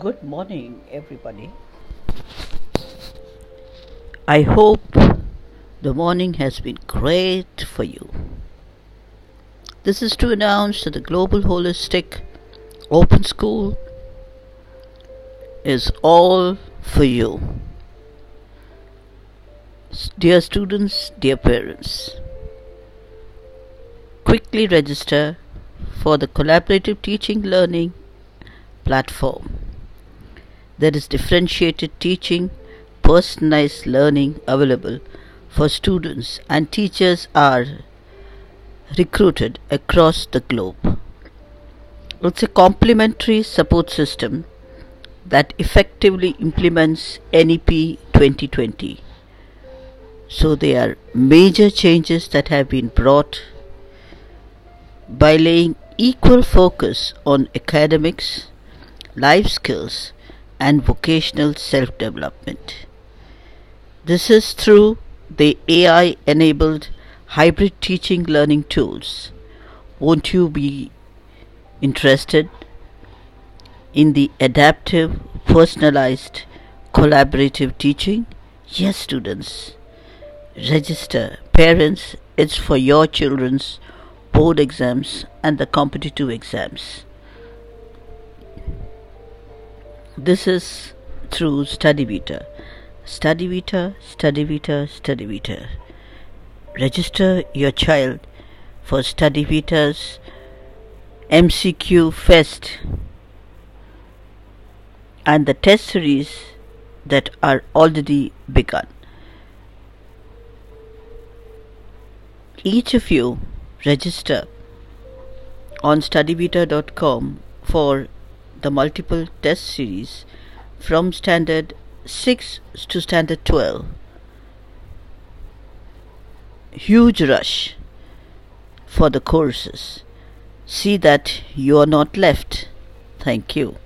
Good morning, everybody. I hope the morning has been great for you. This is to announce that the Global Holistic Open School is all for you. Dear students, dear parents, quickly register for the collaborative teaching learning platform. There is differentiated teaching, personalized learning available for students, and teachers are recruited across the globe. It's a complementary support system that effectively implements NEP 2020. So, there are major changes that have been brought by laying equal focus on academics, life skills, and vocational self development. This is through the AI enabled hybrid teaching learning tools. Won't you be interested in the adaptive, personalized, collaborative teaching? Yes, students. Register. Parents, it's for your children's board exams and the competitive exams. This is through StudyVita. StudyVita, StudyVita, StudyVita. Register your child for StudyVita's MCQ Fest and the test series that are already begun. Each of you register on studyvita.com for the multiple test series from standard 6 to standard 12 huge rush for the courses. See that you are not left. Thank you